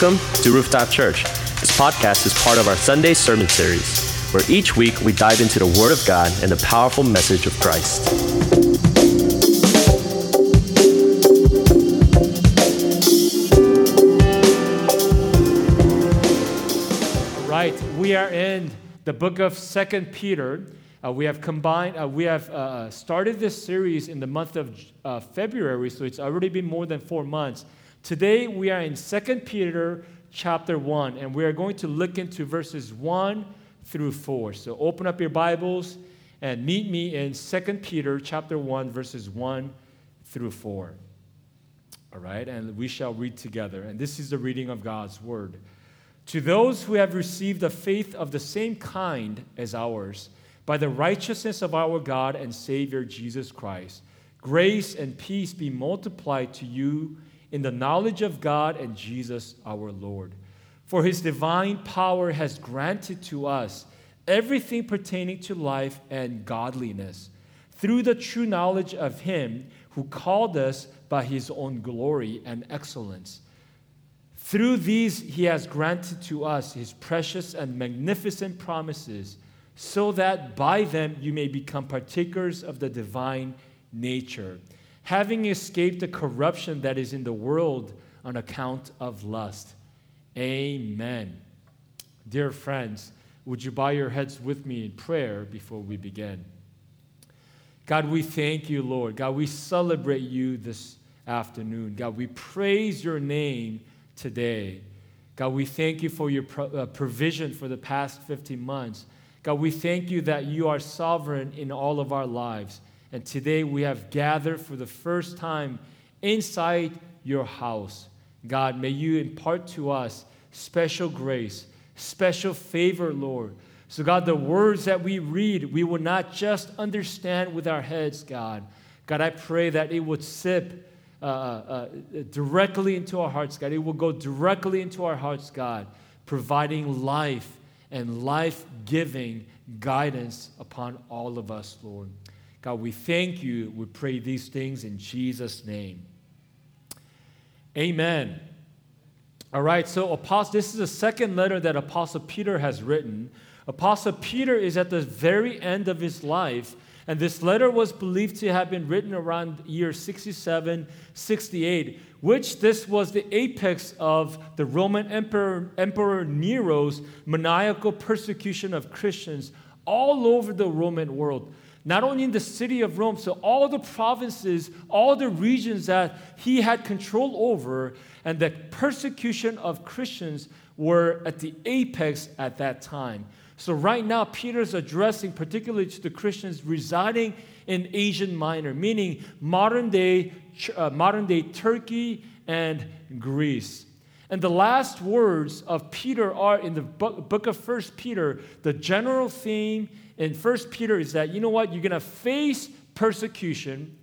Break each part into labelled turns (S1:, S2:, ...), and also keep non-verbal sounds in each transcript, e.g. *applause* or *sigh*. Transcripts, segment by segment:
S1: Welcome to Rooftop Church. This podcast is part of our Sunday sermon series, where each week we dive into the Word of God and the powerful message of Christ.
S2: Right, we are in the book of Second Peter. Uh, we have combined, uh, we have uh, started this series in the month of uh, February, so it's already been more than four months. Today we are in 2 Peter chapter 1, and we are going to look into verses 1 through 4. So open up your Bibles and meet me in 2 Peter chapter 1, verses 1 through 4. All right, and we shall read together. And this is the reading of God's word. To those who have received a faith of the same kind as ours, by the righteousness of our God and Savior Jesus Christ, grace and peace be multiplied to you in the knowledge of God and Jesus our Lord. For his divine power has granted to us everything pertaining to life and godliness through the true knowledge of him who called us by his own glory and excellence. Through these, he has granted to us his precious and magnificent promises, so that by them you may become partakers of the divine nature having escaped the corruption that is in the world on account of lust. Amen. Dear friends, would you bow your heads with me in prayer before we begin? God, we thank you, Lord. God, we celebrate you this afternoon. God, we praise your name today. God, we thank you for your uh, provision for the past 15 months. God, we thank you that you are sovereign in all of our lives. And today we have gathered for the first time inside your house. God, may you impart to us special grace, special favor, Lord. So, God, the words that we read, we will not just understand with our heads, God. God, I pray that it would sip uh, uh, directly into our hearts, God. It will go directly into our hearts, God, providing life and life giving guidance upon all of us, Lord. God, we thank you. We pray these things in Jesus' name. Amen. All right, so Apostle, this is the second letter that Apostle Peter has written. Apostle Peter is at the very end of his life, and this letter was believed to have been written around year 67, 68, which this was the apex of the Roman Emperor, Emperor Nero's maniacal persecution of Christians all over the Roman world not only in the city of Rome, so all the provinces, all the regions that he had control over, and the persecution of Christians were at the apex at that time. So, right now, Peter's addressing particularly to the Christians residing in Asian Minor, meaning modern day, uh, modern day Turkey and Greece. And the last words of Peter are in the book of First Peter. The general theme in First Peter is that, you know what, you're going to face persecution.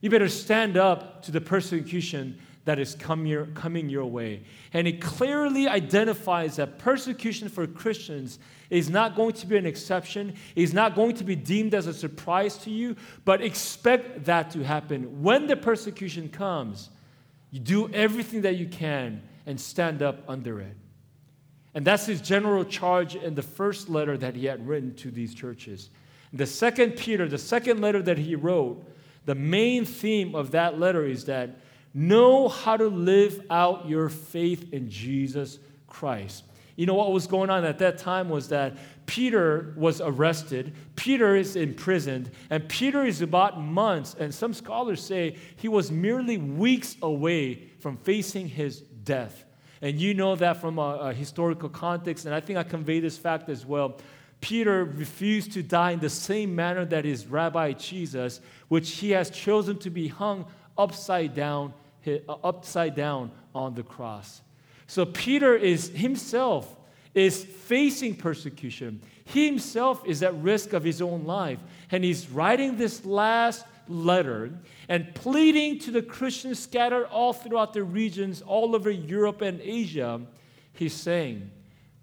S2: You better stand up to the persecution that is come your, coming your way. And it clearly identifies that persecution for Christians is not going to be an exception, is not going to be deemed as a surprise to you, but expect that to happen. When the persecution comes, you do everything that you can and stand up under it. And that's his general charge in the first letter that he had written to these churches. The second Peter, the second letter that he wrote, the main theme of that letter is that know how to live out your faith in Jesus Christ. You know what was going on at that time was that Peter was arrested, Peter is imprisoned, and Peter is about months, and some scholars say he was merely weeks away from facing his death. And you know that from a, a historical context, and I think I convey this fact as well. Peter refused to die in the same manner that his rabbi Jesus, which he has chosen to be hung upside down, uh, upside down on the cross. So Peter is himself is facing persecution. He himself is at risk of his own life. And he's writing this last letter and pleading to the Christians scattered all throughout the regions, all over Europe and Asia. He's saying,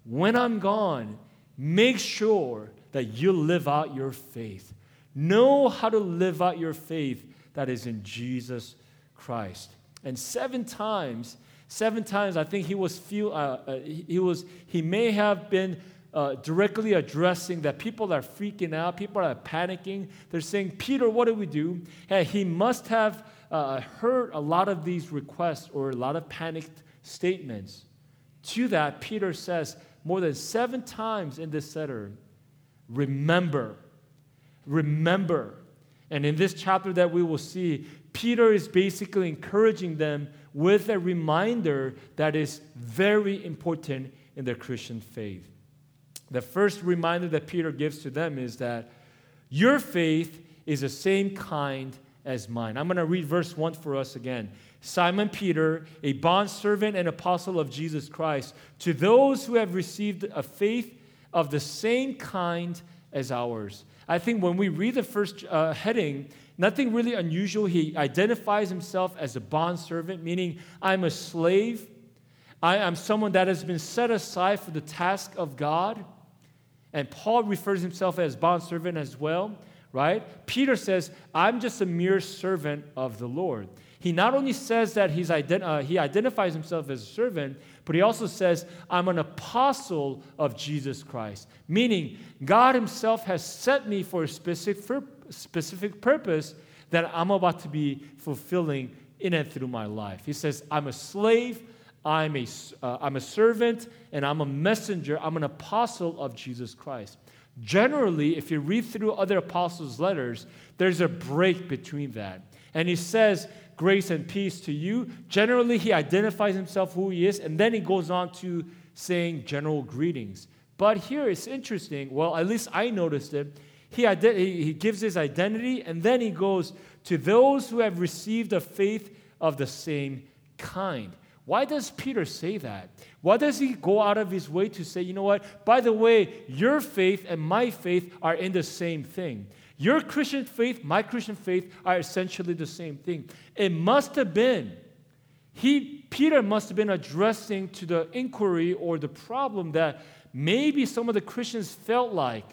S2: When I'm gone, make sure that you live out your faith. Know how to live out your faith that is in Jesus Christ. And seven times Seven times, I think he was feel, uh, uh, he was he may have been uh, directly addressing that people are freaking out, people are panicking. They're saying, Peter, what do we do? He must have uh, heard a lot of these requests or a lot of panicked statements. To that, Peter says more than seven times in this letter, remember, remember. And in this chapter that we will see, Peter is basically encouraging them with a reminder that is very important in their Christian faith. The first reminder that Peter gives to them is that your faith is the same kind as mine. I'm going to read verse 1 for us again. Simon Peter, a bondservant and apostle of Jesus Christ, to those who have received a faith of the same kind as ours. I think when we read the first uh, heading, nothing really unusual. He identifies himself as a bondservant, meaning I'm a slave. I am someone that has been set aside for the task of God. And Paul refers himself as bondservant as well, right? Peter says, I'm just a mere servant of the Lord. He not only says that he's ident- uh, he identifies himself as a servant, but he also says, I'm an apostle of Jesus Christ, meaning God Himself has set me for a specific, specific purpose that I'm about to be fulfilling in and through my life. He says, I'm a slave, I'm a, uh, I'm a servant, and I'm a messenger, I'm an apostle of Jesus Christ. Generally, if you read through other apostles' letters, there's a break between that. And he says, Grace and peace to you. Generally, he identifies himself who he is, and then he goes on to saying general greetings. But here it's interesting. Well, at least I noticed it. He, he gives his identity, and then he goes to those who have received a faith of the same kind. Why does Peter say that? Why does he go out of his way to say, you know what? By the way, your faith and my faith are in the same thing. Your Christian faith, my Christian faith are essentially the same thing. It must have been, he, Peter must have been addressing to the inquiry or the problem that maybe some of the Christians felt like,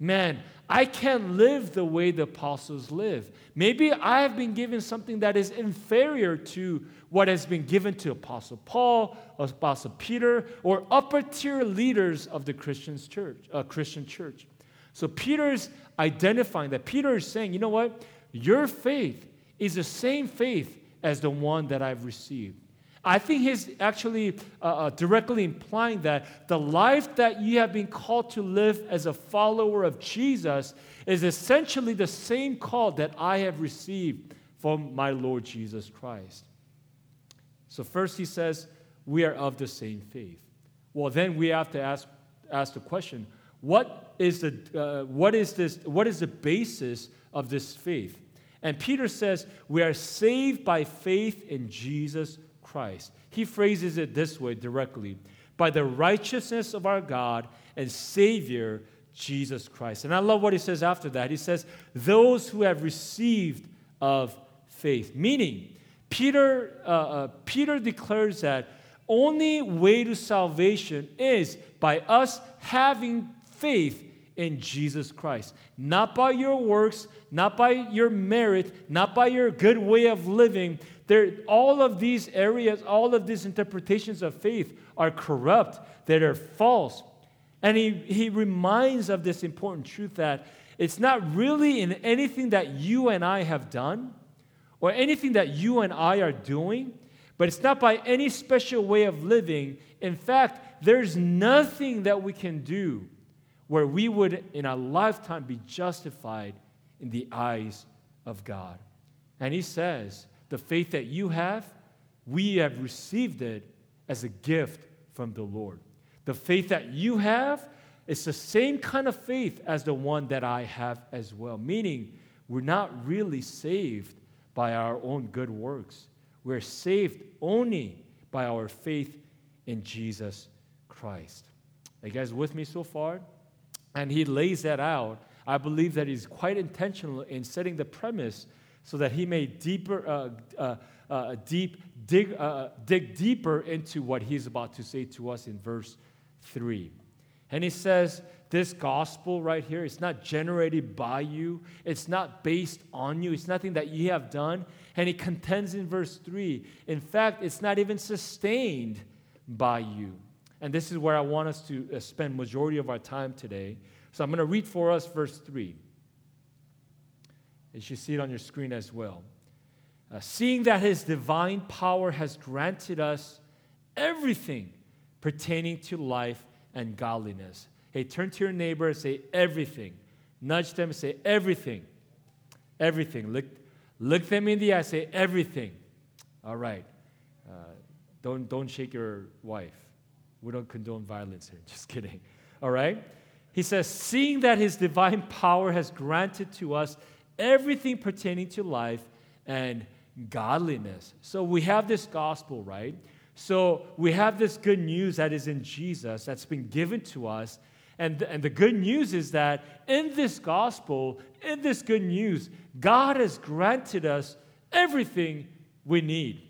S2: man, I can't live the way the apostles live. Maybe I have been given something that is inferior to what has been given to Apostle Paul, Apostle Peter, or upper tier leaders of the Christian church. Uh, Christian church. So Peter's identifying that. Peter is saying, you know what? Your faith is the same faith as the one that I've received. I think he's actually uh, uh, directly implying that the life that you have been called to live as a follower of Jesus is essentially the same call that I have received from my Lord Jesus Christ. So, first he says, We are of the same faith. Well, then we have to ask, ask the question what is the, uh, what, is this, what is the basis of this faith? And Peter says, We are saved by faith in Jesus Christ. He phrases it this way directly by the righteousness of our God and Savior, Jesus Christ. And I love what he says after that. He says, Those who have received of faith. Meaning, Peter, uh, uh, Peter declares that only way to salvation is by us having faith in Jesus Christ. Not by your works, not by your merit, not by your good way of living, all of these areas, all of these interpretations of faith are corrupt, that are false. And he, he reminds of this important truth that it's not really in anything that you and I have done or anything that you and I are doing, but it's not by any special way of living. In fact, there's nothing that we can do where we would, in a lifetime, be justified in the eyes of God. And he says, the faith that you have, we have received it as a gift from the Lord. The faith that you have is the same kind of faith as the one that I have as well, meaning we're not really saved by our own good works. We're saved only by our faith in Jesus Christ. Are you guys with me so far? And he lays that out. I believe that he's quite intentional in setting the premise so that he may deeper, uh, uh, uh, deep, dig, uh, dig deeper into what he's about to say to us in verse 3. And he says, this gospel right here, it's not generated by you, it's not based on you, it's nothing that you have done. And he contends in verse 3 in fact, it's not even sustained by you. And this is where I want us to uh, spend majority of our time today. So I'm going to read for us verse 3. You should see it on your screen as well. Uh, seeing that his divine power has granted us everything pertaining to life and godliness. Hey, turn to your neighbor and say everything. Nudge them and say everything. Everything. Look, look them in the eye, say everything. All right. Uh, don't, don't shake your wife. We don't condone violence here. *laughs* Just kidding. All right? He says, seeing that his divine power has granted to us everything pertaining to life and godliness. So we have this gospel, right? So we have this good news that is in Jesus that's been given to us. And, and the good news is that in this gospel, in this good news, God has granted us everything we need.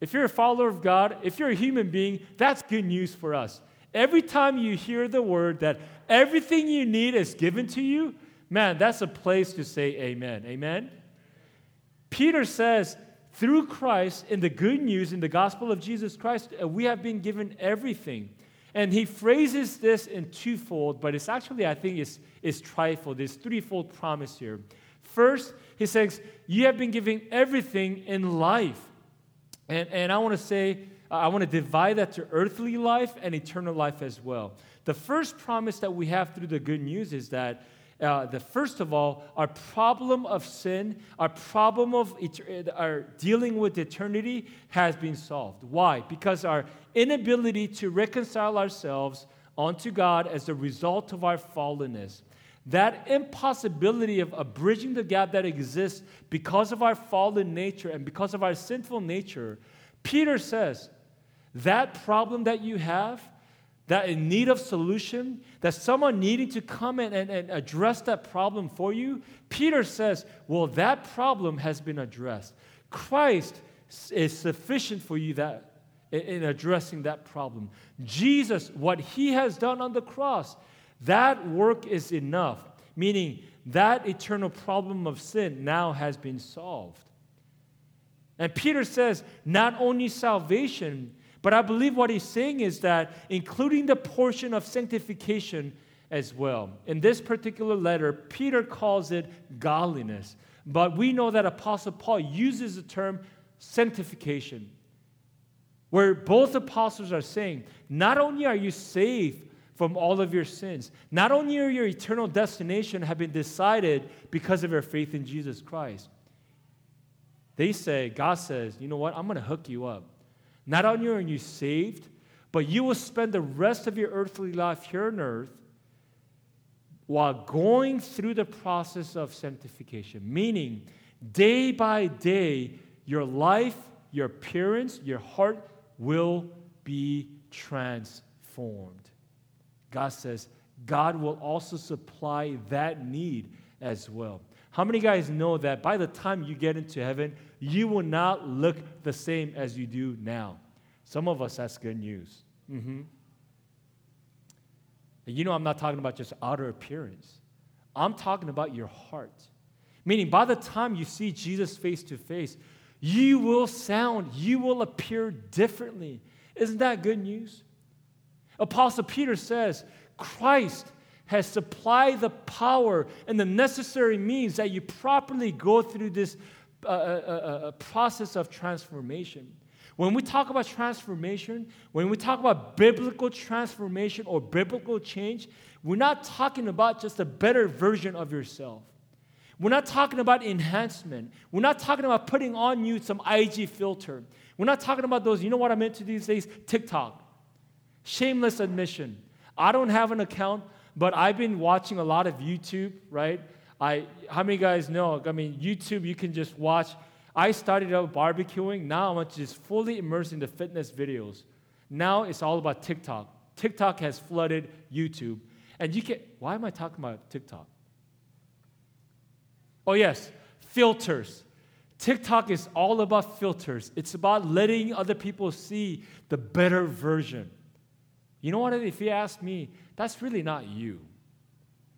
S2: If you're a follower of God, if you're a human being, that's good news for us. Every time you hear the word that everything you need is given to you, man, that's a place to say amen. Amen? Peter says, through Christ, in the good news, in the gospel of Jesus Christ, uh, we have been given everything. And he phrases this in twofold, but it's actually, I think, is is trifold. There's threefold promise here. First, he says, You have been given everything in life. And, and I want to say, I want to divide that to earthly life and eternal life as well. The first promise that we have through the good news is that uh, the first of all, our problem of sin, our problem of et- our dealing with eternity has been solved. Why? Because our inability to reconcile ourselves unto God as a result of our fallenness, that impossibility of, abridging the gap that exists because of our fallen nature and because of our sinful nature, Peter says, that problem that you have that in need of solution, that someone needing to come in and, and address that problem for you, Peter says, Well, that problem has been addressed. Christ is sufficient for you that, in addressing that problem. Jesus, what he has done on the cross, that work is enough, meaning that eternal problem of sin now has been solved. And Peter says, not only salvation, but I believe what he's saying is that, including the portion of sanctification as well. In this particular letter, Peter calls it godliness. But we know that Apostle Paul uses the term sanctification, where both apostles are saying, not only are you saved from all of your sins, not only are your eternal destination have been decided because of your faith in Jesus Christ. They say, God says, you know what? I'm going to hook you up. Not only are you saved, but you will spend the rest of your earthly life here on earth while going through the process of sanctification. Meaning, day by day, your life, your appearance, your heart will be transformed. God says, God will also supply that need as well. How many guys know that by the time you get into heaven, you will not look the same as you do now? Some of us, that's good news. Mm-hmm. And you know, I'm not talking about just outer appearance, I'm talking about your heart. Meaning, by the time you see Jesus face to face, you will sound, you will appear differently. Isn't that good news? Apostle Peter says, Christ has supplied the power and the necessary means that you properly go through this uh, uh, uh, uh, process of transformation. When we talk about transformation, when we talk about biblical transformation or biblical change, we're not talking about just a better version of yourself. We're not talking about enhancement. We're not talking about putting on you some IG filter. We're not talking about those, you know what I'm into these days? TikTok. Shameless admission. I don't have an account, but I've been watching a lot of YouTube, right? I, how many guys know? I mean, YouTube, you can just watch. I started out barbecuing. Now I'm just fully immersed in the fitness videos. Now it's all about TikTok. TikTok has flooded YouTube. And you can, why am I talking about TikTok? Oh, yes, filters. TikTok is all about filters. It's about letting other people see the better version. You know what? If you ask me, that's really not you.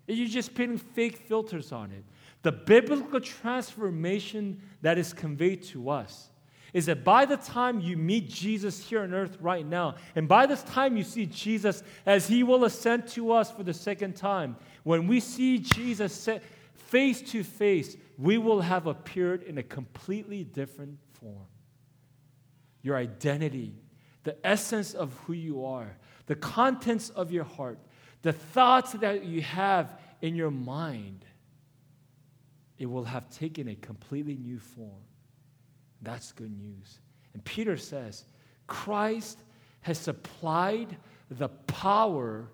S2: You're just putting fake filters on it. The biblical transformation that is conveyed to us is that by the time you meet Jesus here on earth right now, and by this time you see Jesus as he will ascend to us for the second time, when we see Jesus face to face, we will have appeared in a completely different form. Your identity, the essence of who you are, the contents of your heart, the thoughts that you have in your mind, it will have taken a completely new form. That's good news. And Peter says, Christ has supplied the power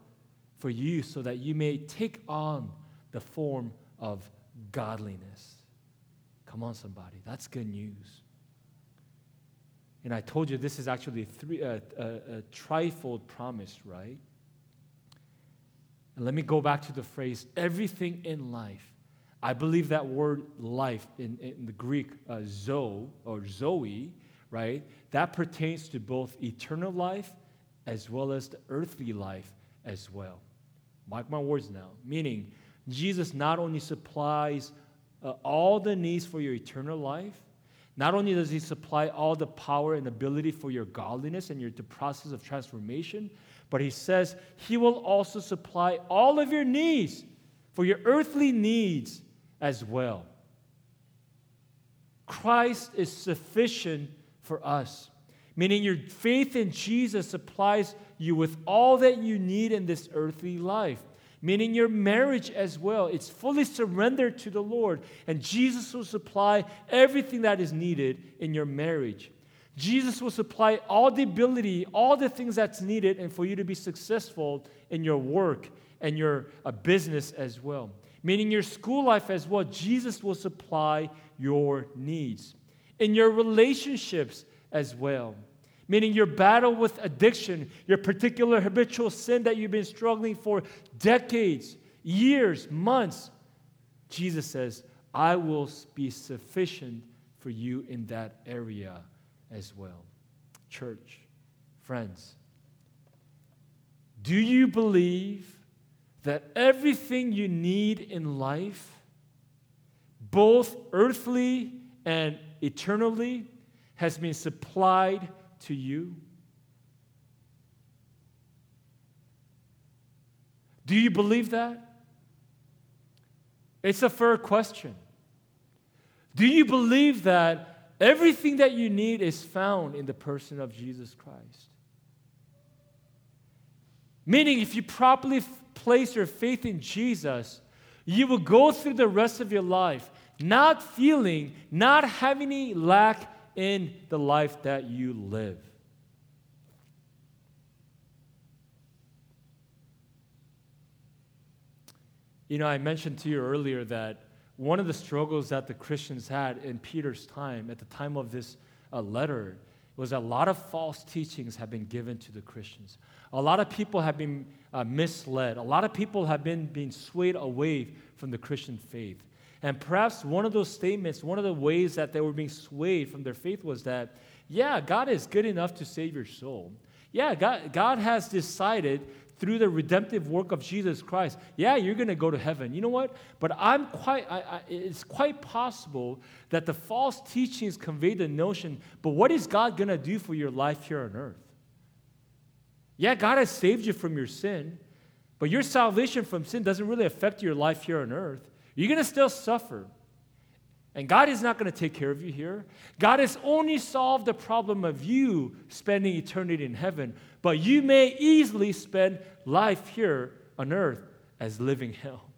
S2: for you so that you may take on the form of godliness. Come on, somebody. That's good news. And I told you this is actually a, three, uh, a, a trifold promise, right? And let me go back to the phrase everything in life I believe that word life in, in the Greek, uh, or zoe, right, that pertains to both eternal life as well as the earthly life as well. Mark my words now. Meaning, Jesus not only supplies uh, all the needs for your eternal life, not only does he supply all the power and ability for your godliness and your the process of transformation, but he says he will also supply all of your needs for your earthly needs as well. Christ is sufficient for us, meaning your faith in Jesus supplies you with all that you need in this earthly life. Meaning your marriage as well. It's fully surrendered to the Lord, and Jesus will supply everything that is needed in your marriage. Jesus will supply all the ability, all the things that's needed, and for you to be successful in your work and your uh, business as well meaning your school life as well, Jesus will supply your needs. In your relationships as well, meaning your battle with addiction, your particular habitual sin that you've been struggling for decades, years, months, Jesus says, I will be sufficient for you in that area as well. Church, friends, do you believe that everything you need in life, both earthly and eternally, has been supplied to you? Do you believe that? It's a fair question. Do you believe that everything that you need is found in the person of Jesus Christ? Meaning, if you properly place your faith in Jesus, you will go through the rest of your life not feeling, not having any lack in the life that you live. You know, I mentioned to you earlier that one of the struggles that the Christians had in Peter's time, at the time of this uh, letter, was a lot of false teachings have been given to the Christians. A lot of people have been uh, misled. A lot of people have been being swayed away from the Christian faith. And perhaps one of those statements, one of the ways that they were being swayed from their faith was that, yeah, God is good enough to save your soul. Yeah, God, God has decided through the redemptive work of Jesus Christ, yeah, you're going to go to heaven. You know what? But I'm quite, I, I, it's quite possible that the false teachings convey the notion, but what is God going to do for your life here on earth? Yeah, God has saved you from your sin, but your salvation from sin doesn't really affect your life here on earth. You're going to still suffer. And God is not going to take care of you here. God has only solved the problem of you spending eternity in heaven, but you may easily spend life here on earth as living hell.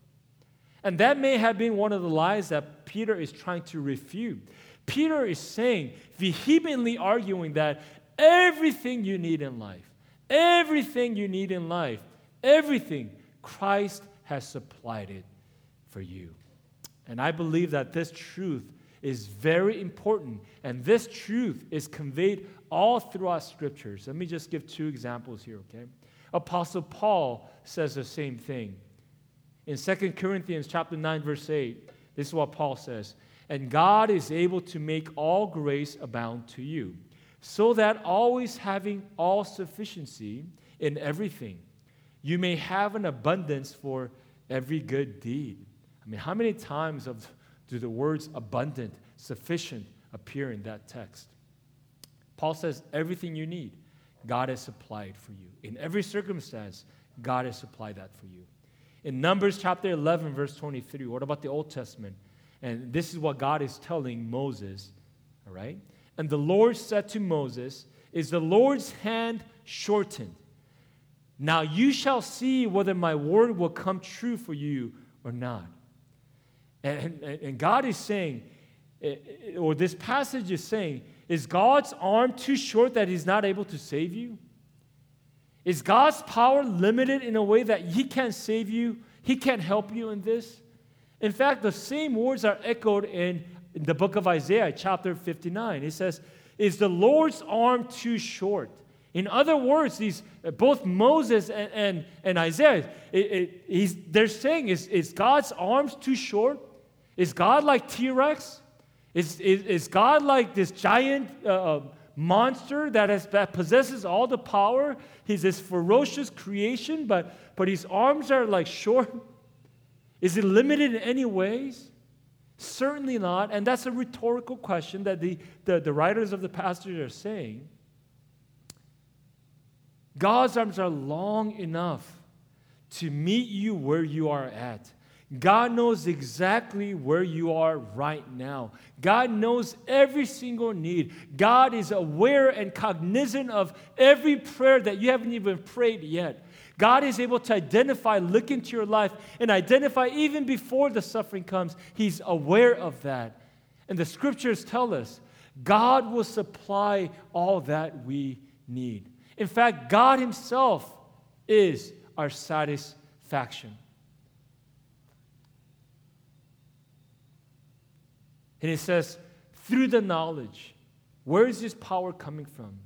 S2: And that may have been one of the lies that Peter is trying to refute. Peter is saying, vehemently arguing that everything you need in life, Everything you need in life, everything, Christ has supplied it for you. And I believe that this truth is very important, and this truth is conveyed all throughout scriptures. Let me just give two examples here, okay? Apostle Paul says the same thing. In 2 Corinthians chapter 9 verse 8, this is what Paul says, "And God is able to make all grace abound to you, so that always having all sufficiency in everything. You may have an abundance for every good deed. I mean, how many times of, do the words abundant, sufficient appear in that text? Paul says everything you need, God has supplied for you. In every circumstance, God has supplied that for you. In Numbers chapter 11, verse 23, what about the Old Testament? And this is what God is telling Moses, all right? And the Lord said to Moses, Is the Lord's hand shortened? Now you shall see whether my word will come true for you or not. And, and, and God is saying, eh, eh, or this passage is saying, is God's arm too short that He's not able to save you? Is God's power limited in a way that He can't save you? He can't help you in this? In fact, the same words are echoed in, the book of Isaiah, chapter 59. It says, Is the Lord's arm too short? In other words, these, both Moses and, and, and Isaiah, it, it, they're saying, is, is God's arms too short? Is God like T Rex? Is, is, is God like this giant uh, uh, monster that, has, that possesses all the power? He's this ferocious creation, but, but his arms are like short. Is it limited in any ways? Certainly not. And that's a rhetorical question that the, the, the writers of the passage are saying. God's arms are long enough to meet you where you are at. God knows exactly where you are right now. God knows every single need. God is aware and cognizant of every prayer that you haven't even prayed yet. God is able to identify, look into your life, and identify even before the suffering comes. He's aware of that. And the scriptures tell us God will supply all that we need. In fact, God Himself is our satisfaction. And it says, through the knowledge. Where is this power coming from?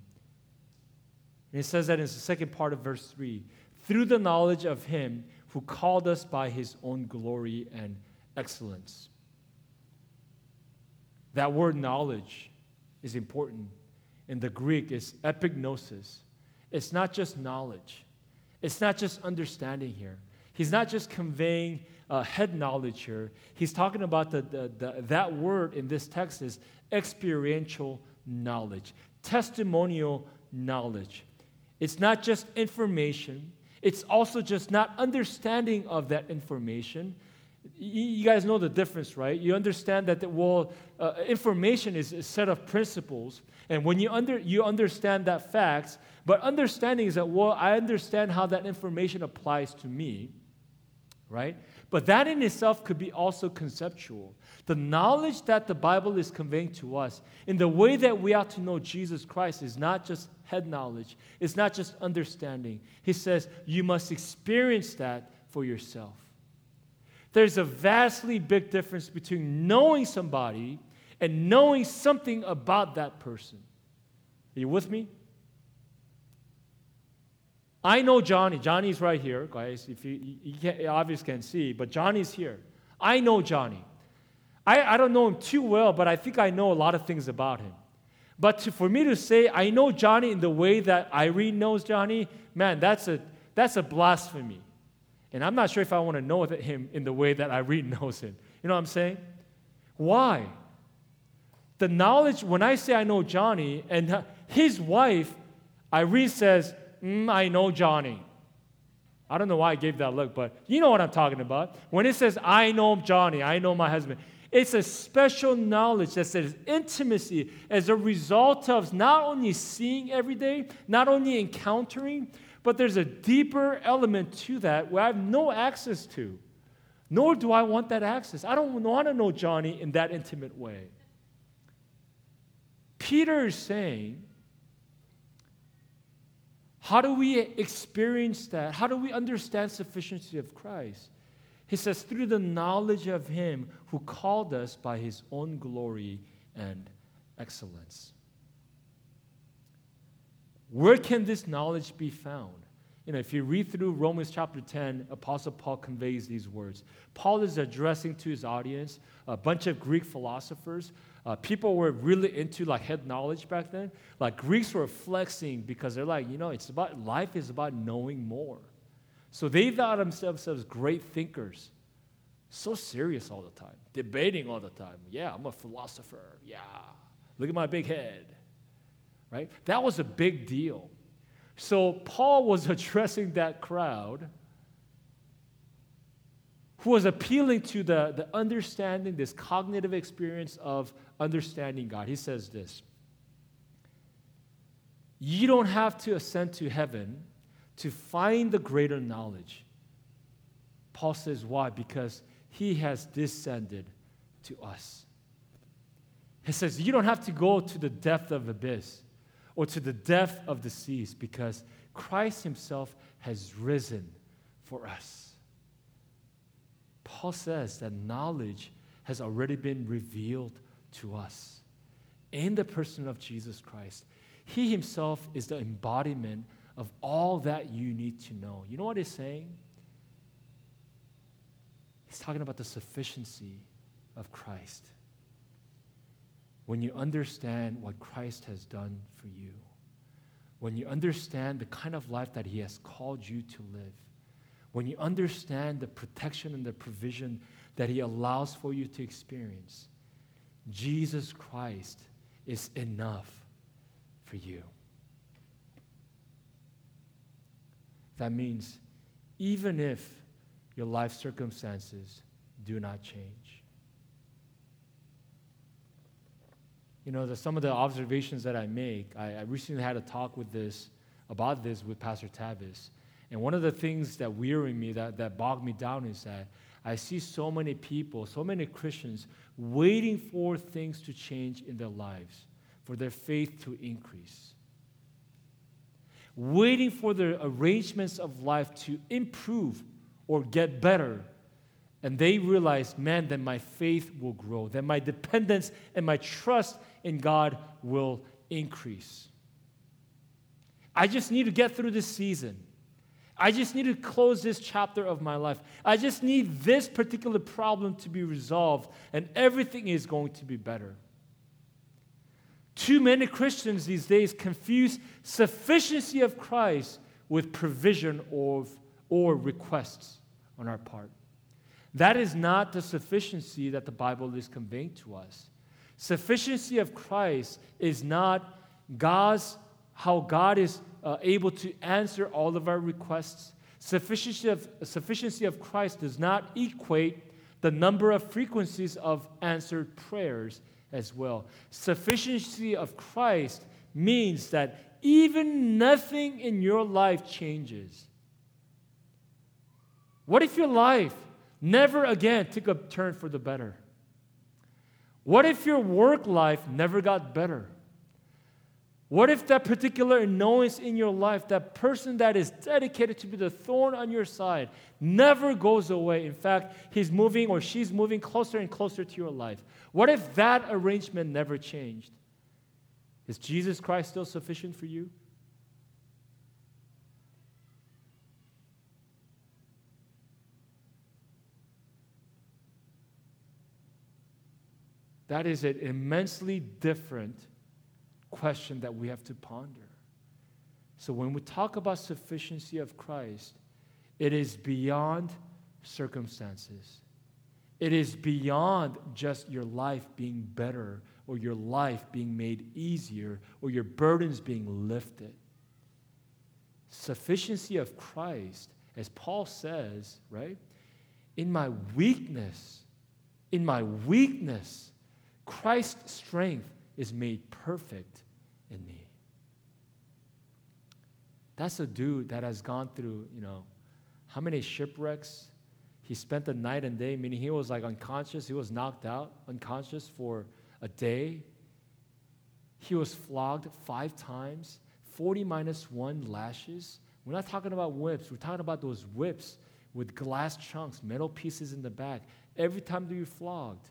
S2: And it says that in the second part of verse 3 through the knowledge of Him who called us by His own glory and excellence. That word knowledge is important. In the Greek, it's epignosis. It's not just knowledge, it's not just understanding here. He's not just conveying uh, head knowledge here. He's talking about the, the, the, that word in this text is experiential knowledge, testimonial knowledge. It's not just information, it's also just not understanding of that information. You guys know the difference, right? You understand that the, well, uh, information is a set of principles, and when you under you understand that facts, but understanding is that well, I understand how that information applies to me, right? But that in itself could be also conceptual. The knowledge that the Bible is conveying to us in the way that we ought to know Jesus Christ is not just head knowledge, it's not just understanding. He says you must experience that for yourself. There's a vastly big difference between knowing somebody and knowing something about that person. Are you with me? I know Johnny. Johnny's right here, guys. If you, you, you obviously can't see, but Johnny's here. I know Johnny. I, I don't know him too well, but I think I know a lot of things about him. But to, for me to say I know Johnny in the way that Irene knows Johnny, man, that's a, that's a blasphemy. And I'm not sure if I want to know him in the way that Irene *laughs* knows him. You know what I'm saying? Why? The knowledge, when I say I know Johnny, and uh, his wife, Irene says, mm, I know Johnny. I don't know why I gave that look, but you know what I'm talking about. When it says, I know Johnny, I know my husband, it's a special knowledge that says intimacy as a result of not only seeing every day, not only encountering, but there's a deeper element to that where I have no access to. Nor do I want that access. I don't want to know Johnny in that intimate way. Peter is saying how do we experience that? How do we understand sufficiency of Christ? He says, through the knowledge of Him who called us by His own glory and excellence. Where can this knowledge be found? You know, if you read through Romans chapter 10, Apostle Paul conveys these words. Paul is addressing to his audience a bunch of Greek philosophers. Uh, people were really into like head knowledge back then. Like Greeks were flexing because they're like, you know, it's about life is about knowing more. So they thought themselves as great thinkers. So serious all the time, debating all the time. Yeah, I'm a philosopher. Yeah, look at my big head. Right? That was a big deal. So Paul was *laughs* addressing that crowd who was appealing to the, the understanding, this cognitive experience of understanding God. He says this You don't have to ascend to heaven to find the greater knowledge. Paul says, Why? Because he has descended to us. He says, You don't have to go to the depth of abyss or to the depth of the seas because Christ himself has risen for us. Paul says that knowledge has already been revealed to us in the person of Jesus Christ. He himself is the embodiment of all that you need to know. You know what he's saying? He's talking about the sufficiency of Christ. When you understand what Christ has done for you, when you understand the kind of life that He has called you to live, when you understand the protection and the provision that He allows for you to experience, Jesus Christ is enough for you. That means even if your life circumstances do not change. You know, the, some of the observations that I make, I, I recently had a talk with this, about this with Pastor Tavis. And one of the things that weary me, that, that bogged me down, is that I see so many people, so many Christians waiting for things to change in their lives, for their faith to increase. Waiting for the arrangements of life to improve or get better. And they realize, man, that my faith will grow, that my dependence and my trust in God will increase. I just need to get through this season. I just need to close this chapter of my life. I just need this particular problem to be resolved, and everything is going to be better. Too many Christians these days confuse sufficiency of Christ with provision of, or requests on our part. That is not the sufficiency that the Bible is conveying to us. Sufficiency of Christ is not God's how God is uh, able to answer all of our requests. Sufficiency of, sufficiency of Christ does not equate the number of frequencies of answered prayers as well. Sufficiency of Christ means that even nothing in your life changes. What if your life never again took a turn for the better? What if your work life never got better? What if that particular annoyance in your life, that person that is dedicated to be the thorn on your side, never goes away? In fact, he's moving or she's moving closer and closer to your life. What if that arrangement never changed? Is Jesus Christ still sufficient for you? That is an immensely different question that we have to ponder. So when we talk about sufficiency of Christ, it is beyond circumstances. It is beyond just your life being better or your life being made easier or your burdens being lifted. Sufficiency of Christ, as Paul says, right? In my weakness, in my weakness, Christ's strength is made perfect in me. That's a dude that has gone through, you know, how many shipwrecks? He spent the night and day, meaning he was like unconscious. He was knocked out, unconscious for a day. He was flogged five times, 40 minus one lashes. We're not talking about whips, we're talking about those whips with glass chunks, metal pieces in the back. Every time that you're flogged,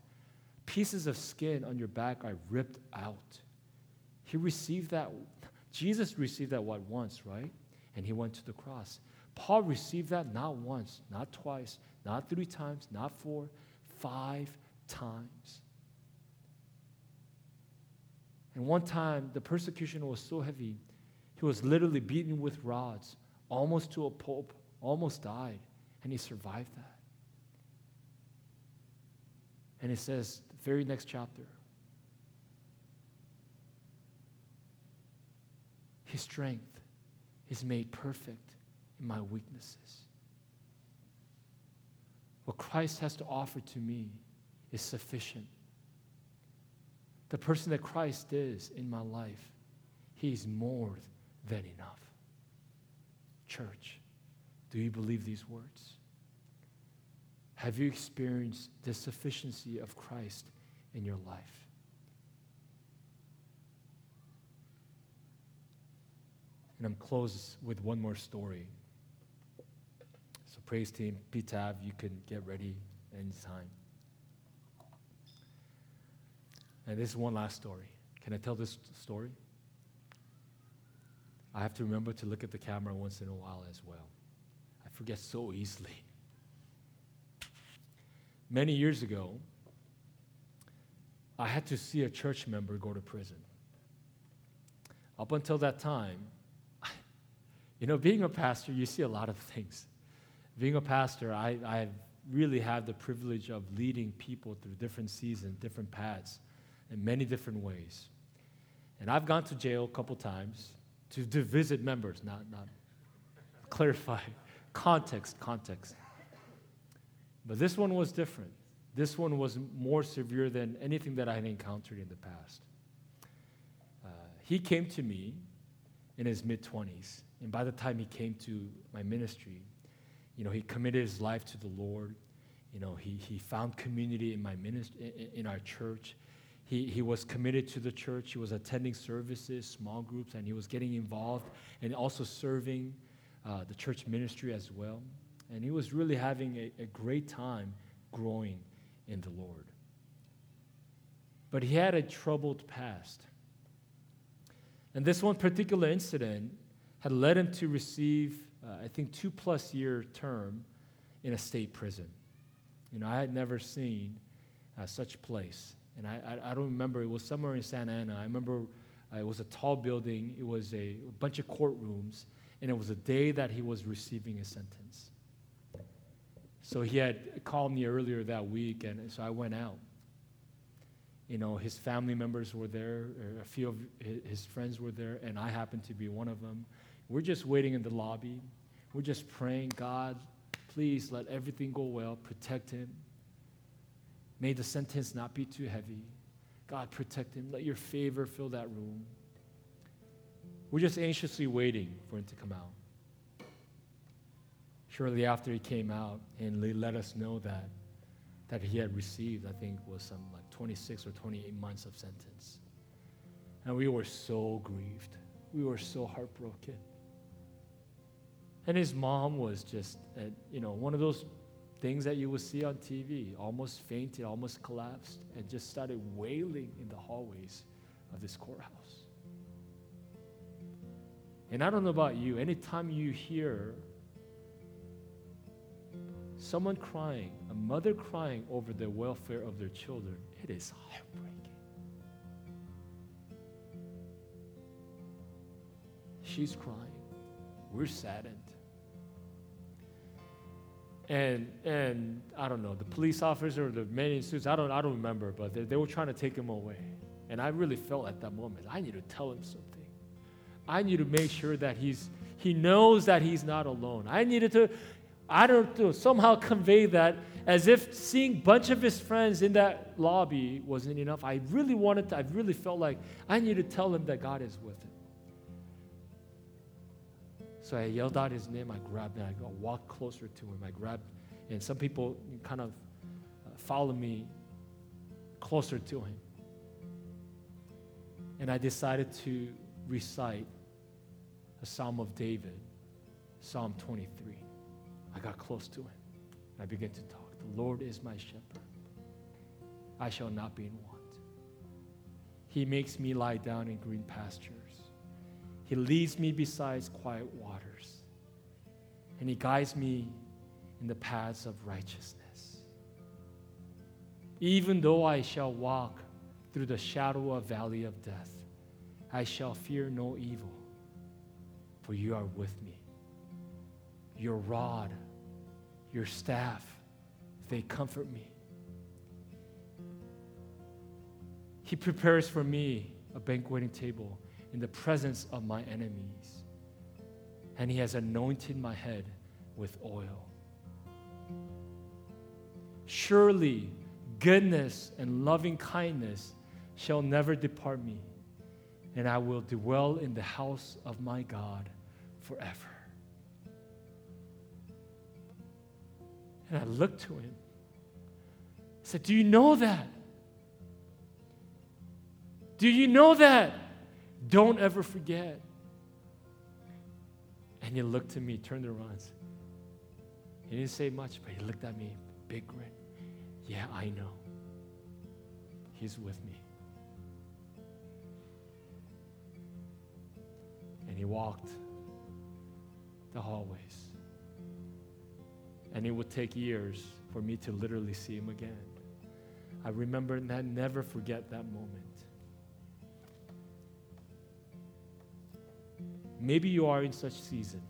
S2: pieces of skin on your back are ripped out. He received that. Jesus received that what once, right? and he went to the cross. Paul received that not once, not twice, not three times, not four, five times. And one time, the persecution was so heavy, he was literally beaten with rods, almost to a pulp, almost died, and he survived that. And it says, very next chapter, his strength is made perfect in my weaknesses. What Christ has to offer to me is sufficient. The person that Christ is in my life, he's more than enough. Church, do you believe these words? Have you experienced the sufficiency of Christ in your life? And I'm close with one more story. So, praise team, PTAV, you can get ready anytime. And this is one last story. Can I tell this story? I have to remember to look at the camera once in a while as well. I forget so easily. Many years ago, I had to see a church member go to prison. Up until that time, *laughs* you know, being a pastor, you see a lot of things. Being a pastor, I, I really have the privilege of leading people through different seasons, different paths, in many different ways. And I've gone to jail a couple times to, to visit members, not, not clarify *laughs* context, context. But this one was different. This one was more severe than anything that I had encountered in the past. Uh, he came to me in his mid 20s and by the time he came to my ministry, you know, he committed his life to the Lord. You know, he, he found community in my ministry, in, our church. He, he was committed to the church. He was attending services, small groups, and he was getting involved and also serving uh, the church ministry as well. And he was really having a, a great time growing in the Lord. But he had a troubled past. And this one particular incident had led him to receive, uh, I think, two plus year term in a state prison. You know, I had never seen uh, such place. And I, I, I, don't remember, it was somewhere in Santa Ana. I remember uh, it was a tall building, it was a, a bunch of courtrooms, and it was a day that he was receiving his sentence. So he had called me earlier that week, and so I went out. You know, his family members were there, a few of his friends were there, and I happened to be one of them. We're just waiting in the lobby. We're just praying, God, please let everything go well. Protect him. May the sentence not be too heavy. God, protect him. Let your favor fill that room. We're just anxiously waiting for him to come out. Shortly after he came out, and let us know that, that he had received, I think, was some like 26 or 28 months of sentence. And we were so grieved. We were so heartbroken. And his mom was just, at, you know, one of those things that you would see on TV, almost fainted, almost collapsed, and just started wailing in the hallways of this courthouse. And I don't know about you, anytime you hear someone crying, a mother crying over the welfare of their children, it is heartbreaking. She's crying. We're saddened. And, and I don't know, the police officer or the man in suits, I don't, I don't remember, but they, they were trying to take him away. And I really felt at that moment, I need to tell him something. I need to make sure that he's, he knows that he's not alone. I needed to, I don't know, somehow convey that as if seeing a bunch of his friends in that lobby wasn't enough. I really wanted to, I really felt like I need to tell him that God is with him. So I yelled out his name. I grabbed him. I walked closer to him. I grabbed, and some people kind of uh, followed me closer to him. And I decided to recite a Psalm of David, Psalm 23. I got close to him. And I began to talk. The Lord is my shepherd. I shall not be in want. He makes me lie down in green pastures. He leads me beside quiet waters. and He guides me in the paths of righteousness. Even though I shall walk through the shadow of valley of death, I shall fear no evil, for you are with me. Your rod, your staff, they comfort me. He prepares for me a banqueting table in the presence of my enemies, and He has anointed my head with oil. Surely, goodness and loving kindness shall never depart me, and I will dwell in the house of my God forever. And I looked to him. I said, Do you know that? Do you know that? Don't ever forget. And he looked at me, turned around. He didn't say much, but he looked at me, big grin. Yeah, I know. He's with me. And he walked the hallways. And it would take years for me to literally see him again. I remember that, never forget that moment. Maybe you are in such season.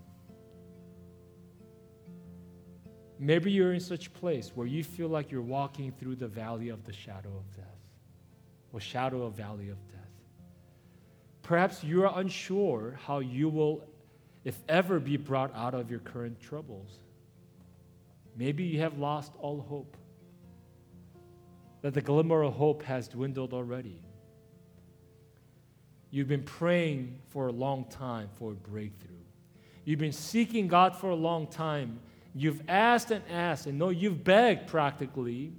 S2: Maybe you're in such place where you feel like you're walking through the valley of the shadow of death, or shadow of valley of death. Perhaps you are unsure how you will, if ever, be brought out of your current troubles. Maybe you have lost all hope, that the glimmer of hope has dwindled already. You've been praying for a long time for a breakthrough. You've been seeking God for a long time You've asked and asked, and no, you've begged practically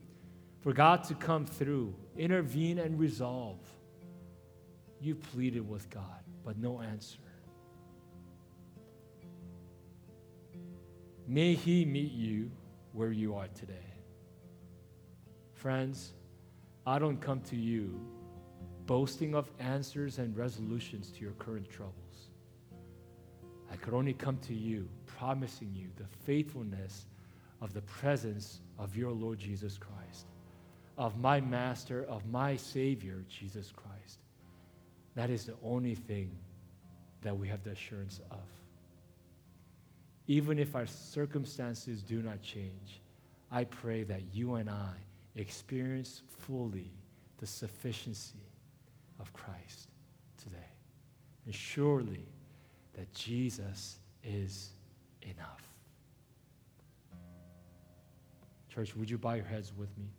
S2: for God to come through, intervene, and resolve. You pleaded with God, but no answer. May He meet you where you are today. Friends, I don't come to you boasting of answers and resolutions to your current troubles. I could only come to you promising you the faithfulness of the presence of your Lord Jesus Christ, of my Master, of my Savior, Jesus Christ. That is the only thing that we have the assurance of. Even if our circumstances do not change, I pray that you and I experience fully the sufficiency of Christ today. And surely that Jesus is enough. Church, would you bow your heads with me?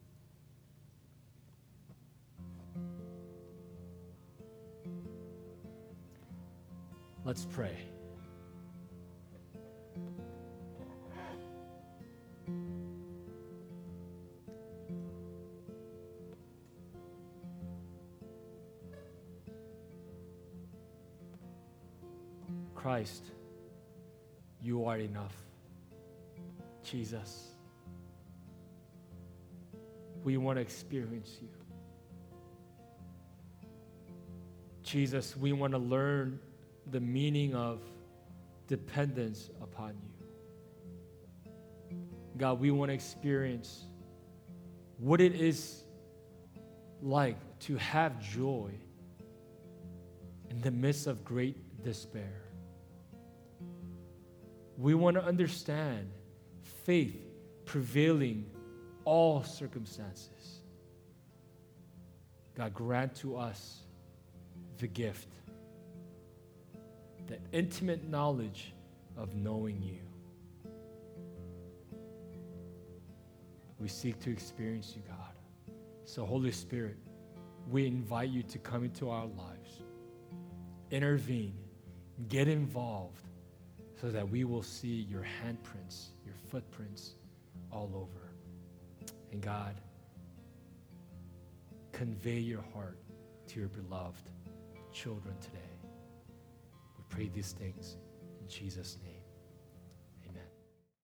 S2: Let's pray. Christ you are enough. Jesus, we want to experience you. Jesus, we want to learn the meaning of dependence upon you. God, we want to experience what it is like to have joy in the midst of great despair. We want to understand faith prevailing all circumstances. God, grant to us the gift, that intimate knowledge of knowing you. We seek to experience you, God. So, Holy Spirit, we invite you to come into our lives, intervene, get involved so that we will see your handprints, your footprints all over. And God, convey your heart to your beloved children today. We pray these things in Jesus' name.